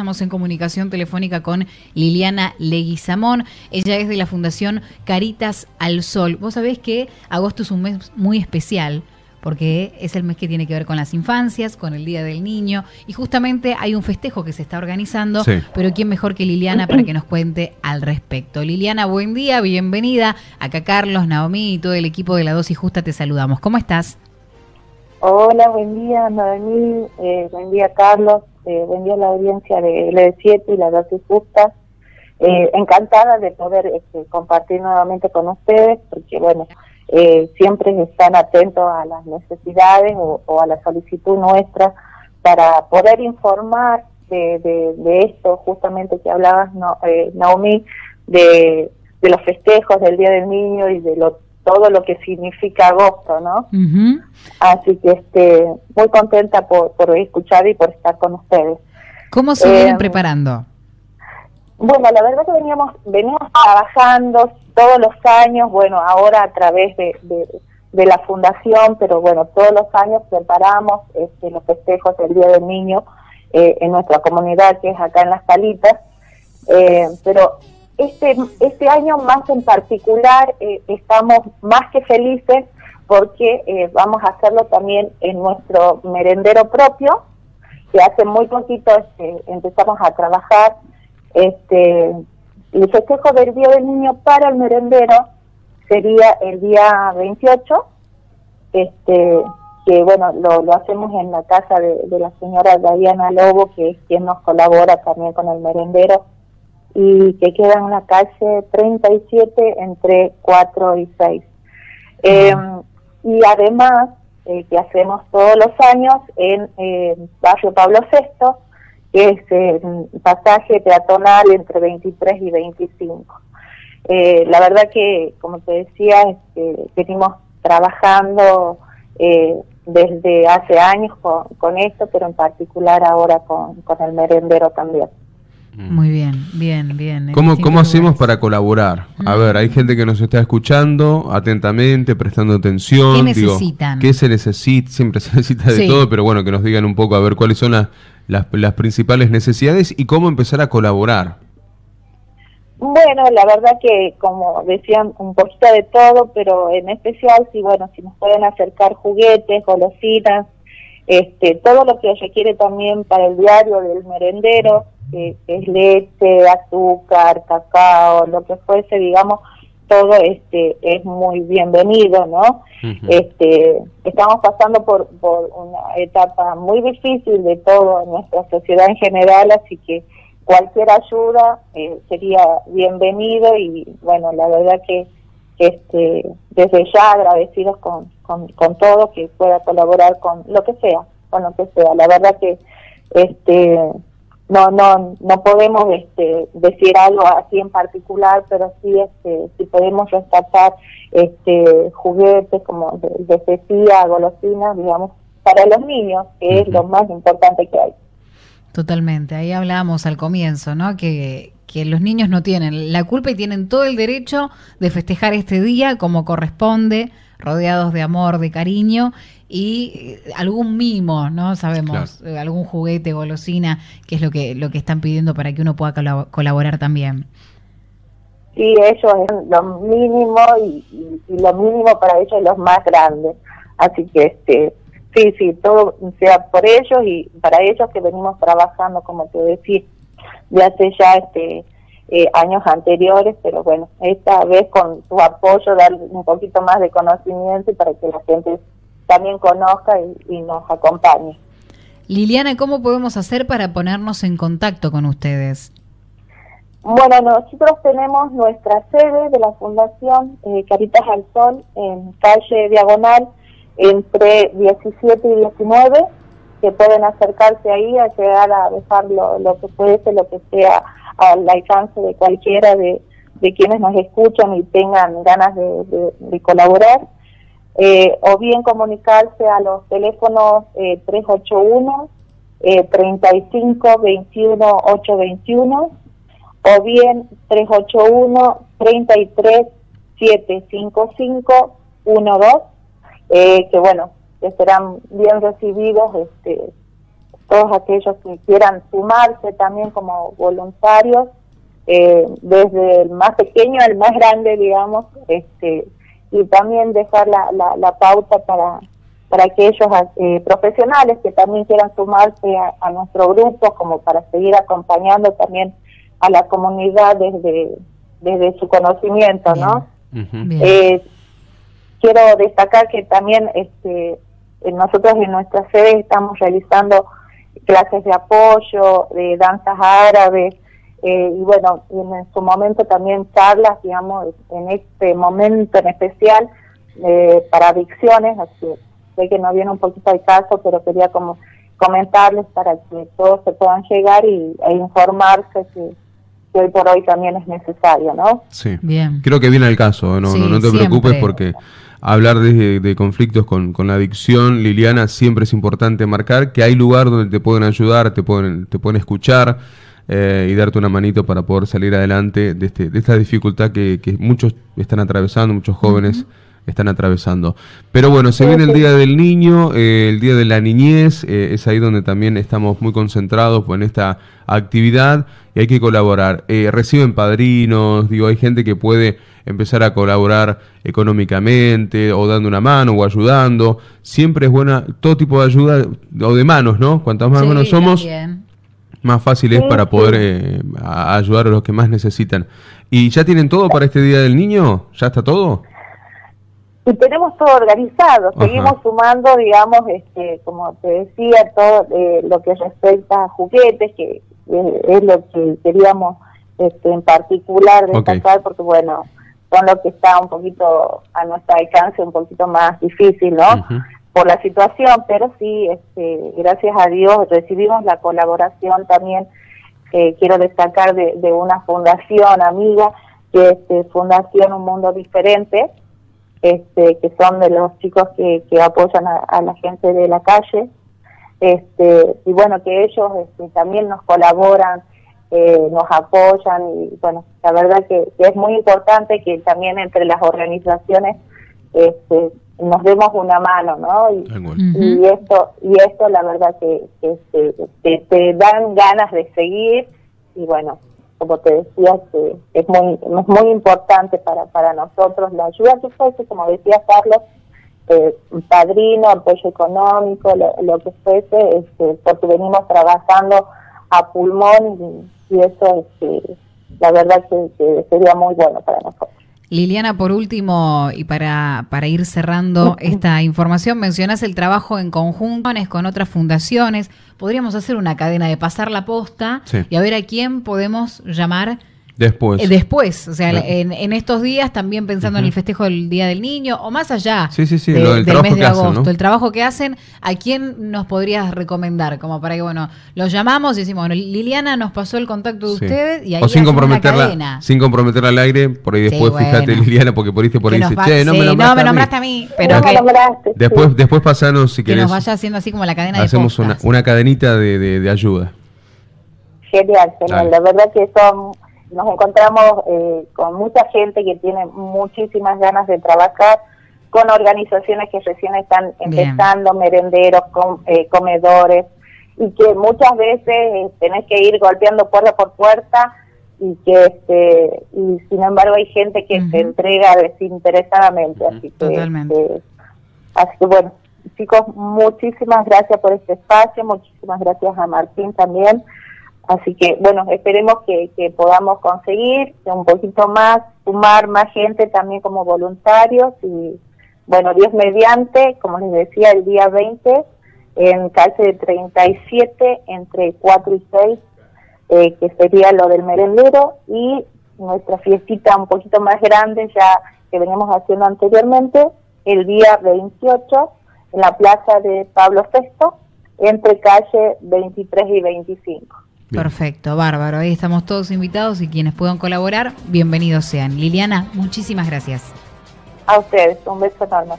estamos en comunicación telefónica con Liliana Leguizamón. Ella es de la Fundación Caritas al Sol. Vos sabés que agosto es un mes muy especial porque es el mes que tiene que ver con las infancias, con el Día del Niño, y justamente hay un festejo que se está organizando, pero ¿quién mejor que Liliana para que nos cuente al respecto? Liliana, buen día, bienvenida. Acá Carlos, Naomi y todo el equipo de La Dosis Justa te saludamos. ¿Cómo estás? Hola, buen día, Noemí, eh, buen día, Carlos, eh, buen día a la audiencia de L7 y la dosis justa. Eh, encantada de poder este, compartir nuevamente con ustedes, porque bueno, eh, siempre están atentos a las necesidades o, a la solicitud nuestra para poder informar de, de, esto, justamente que hablabas, no, Naomi, de, de los festejos del Día del Niño y de lo todo lo que significa agosto, ¿no? Así que este, muy contenta por, por escuchar y por estar con ustedes. ¿Cómo se vienen eh, preparando? Bueno, la verdad que veníamos, venimos trabajando todos los años, bueno, ahora a través de, de, la fundación, pero bueno, todos los años preparamos este, los festejos del Día del Niño eh, en nuestra comunidad, que es acá en Las Palitas. Eh, pero este, este año más en particular eh, estamos más que felices porque eh, vamos a hacerlo también en nuestro merendero propio, que hace muy poquito este, empezamos a trabajar este, el festejo del Día del Niño para el merendero sería el día 28, este, que bueno, lo, lo hacemos en la casa de, de la señora Diana Lobo, que es quien nos colabora también con el merendero y que queda en la calle 37 entre 4 y 6. Eh, y además, eh, que hacemos todos los años en eh, Barrio Pablo VI, que es el pasaje peatonal entre 23 y 25. la verdad que, como te decía, este, venimos trabajando desde hace años con, con, esto, pero en particular ahora con, con el merendero también. Mm. Muy bien, bien, bien. ¿Cómo, ¿cómo hacemos para colaborar? A ver, hay gente que nos está escuchando atentamente, prestando atención. ¿Qué necesitan? ¿Qué se necesita? Siempre se necesita de todo, pero bueno, que nos digan un poco a ver cuáles son las, las, principales necesidades y cómo empezar a colaborar. Bueno, la verdad que, como decían, un poquito de todo, pero en especial, si bueno, si nos pueden acercar juguetes, golosinas, este, todo lo que requiere también para el diario del merendero, que es leche, azúcar, cacao, lo que fuese, digamos, todo este es muy bienvenido, ¿no? Este estamos pasando por, por una etapa muy difícil de todo en nuestra sociedad en general, así que cualquier ayuda eh, sería bienvenido y bueno, la verdad que este desde ya agradecidos con, con, con todo que pueda colaborar con lo que sea, con lo que sea. La verdad que este no no no podemos este, decir algo así en particular pero sí este si podemos rescatar este juguetes como de, de golosinas digamos para los niños que es lo más importante que hay. Totalmente ahí hablábamos al comienzo no que que los niños no tienen la culpa y tienen todo el derecho de festejar este día como corresponde rodeados de amor, de cariño y eh, algún mimo, ¿no? Sabemos, eh, algún juguete, golosina, que es lo que, lo que están pidiendo para que uno pueda colaborar también. Sí, ellos es lo mínimo y, lo mínimo para ellos es lo más grande. Así que, este sí, sí, todo sea por ellos y para ellos que venimos trabajando, como te decía, de hace ya este eh, años anteriores, pero bueno, esta vez con tu apoyo, dar un poquito más de conocimiento y para que la gente también conozca y, nos acompañe. Liliana, ¿cómo podemos hacer para ponernos en contacto con ustedes? Bueno, nosotros tenemos nuestra sede de la Fundación eh, Caritas al Sol en calle Diagonal entre 17 y 19, que pueden acercarse ahí a llegar a dejar lo, lo que puede ser, lo que sea al alcance de cualquiera de, quienes nos escuchan y tengan ganas de, colaborar, eh, o bien comunicarse a los teléfonos eh, 381 eh, 35 21 821 o bien 381 33 755 12 eh, que bueno, que serán bien recibidos este, todos aquellos que quieran sumarse también como voluntarios, eh, desde el más pequeño al más grande, digamos, este, y también dejar la, la, pauta para, para aquellos eh, profesionales que también quieran sumarse a, nuestro grupo, como para seguir acompañando también a la comunidad desde, desde su conocimiento, ¿no? Eh, quiero destacar que también este, nosotros en nuestra sede estamos realizando clases de apoyo, de danzas árabes, eh, y bueno, en su momento también charlas, digamos, en este momento en especial eh, para adicciones, así sé que no viene un poquito al caso, pero quería como comentarles para que todos se puedan llegar y, e informarse que, hoy por hoy también es necesario, ¿no? Sí, bien. Creo que viene al caso, no, no, te preocupes porque hablar de, conflictos con, con, la adicción, Liliana, siempre es importante marcar que hay lugar donde te pueden ayudar, te pueden, te pueden escuchar eh, y darte una manito para poder salir adelante de, este, de esta dificultad que, muchos están atravesando, muchos jóvenes están atravesando. Pero bueno, se viene el Día del Niño, eh, el Día de la Niñez, eh, es ahí donde también estamos muy concentrados en esta actividad y hay que colaborar. reciben padrinos, digo, hay gente que puede empezar a colaborar económicamente o dando una mano o ayudando. Siempre es buena todo tipo de ayuda o de manos, ¿no? Cuantas más manos somos, más fácil es para poder eh, ayudar a los que más necesitan. ¿Y ya tienen todo para este Día del Niño? ¿Ya está todo? Y tenemos todo organizado, seguimos sumando, digamos, este, como te decía, todo eh, lo que respecta a juguetes, que es lo que queríamos este, en particular destacar, porque bueno, son lo que está un poquito a nuestro alcance, un poquito más difícil, ¿no? por la situación, pero sí, este, gracias a Dios recibimos la colaboración también, eh, quiero destacar, de, una fundación amiga, que es este, Fundación Un Mundo Diferente, este, que son de los chicos que, que apoyan a, la gente de la calle, este, y bueno, que ellos este, también nos colaboran, eh, nos apoyan, y bueno, la verdad que, que, es muy importante que también entre las organizaciones este, nos demos una mano, ¿no? Y, esto, y esto la verdad que, que, te dan ganas de seguir y bueno, como te decía, es muy, es muy importante para, para nosotros la ayuda que fuese, como decía Carlos, padrino, apoyo económico, lo, que fuese, este, porque venimos trabajando a pulmón y, y eso este, la verdad que sería muy bueno para nosotros. Liliana, por último, y para, para ir cerrando esta información, mencionas el trabajo en conjunto con otras fundaciones. Podríamos hacer una cadena de pasar la posta y a ver a quién podemos llamar Después. Eh, después, o sea, en, estos días también pensando en el festejo del Día del Niño o más allá sí, sí, sí, del mes de agosto, el trabajo que hacen, ¿a quién nos podrías recomendar? Como para que, bueno, los llamamos y decimos, bueno, Liliana nos pasó el contacto de ustedes y ahí o sin comprometerla, sin comprometerla al aire, por ahí después fíjate Liliana, porque por ahí por ahí dice, che, no, me nombraste, a mí, pero que después, después pasanos si que querés. nos vaya haciendo así como la cadena hacemos de Hacemos una, una cadenita de, de, de ayuda. Genial, genial. La verdad que son nos encontramos eh, con mucha gente que tiene muchísimas ganas de trabajar con organizaciones que recién están empezando, merenderos, eh, comedores, y que muchas veces eh, tenés que ir golpeando puerta por puerta y que este y sin embargo hay gente que se entrega desinteresadamente así que este, así que bueno chicos muchísimas gracias por este espacio muchísimas gracias a Martín también Así que, bueno, esperemos que, podamos conseguir un poquito más, sumar más gente también como voluntarios y, bueno, Dios mediante, como les decía, el día 20 en calle 37 entre 4 y 6, eh, que sería lo del merendero y nuestra fiestita un poquito más grande ya que venimos haciendo anteriormente, el día 28 en la plaza de Pablo VI entre calle 23 y 25. Perfecto, bárbaro. Ahí estamos todos invitados y quienes puedan colaborar, bienvenidos sean. Liliana, muchísimas gracias. A ustedes, un beso enorme.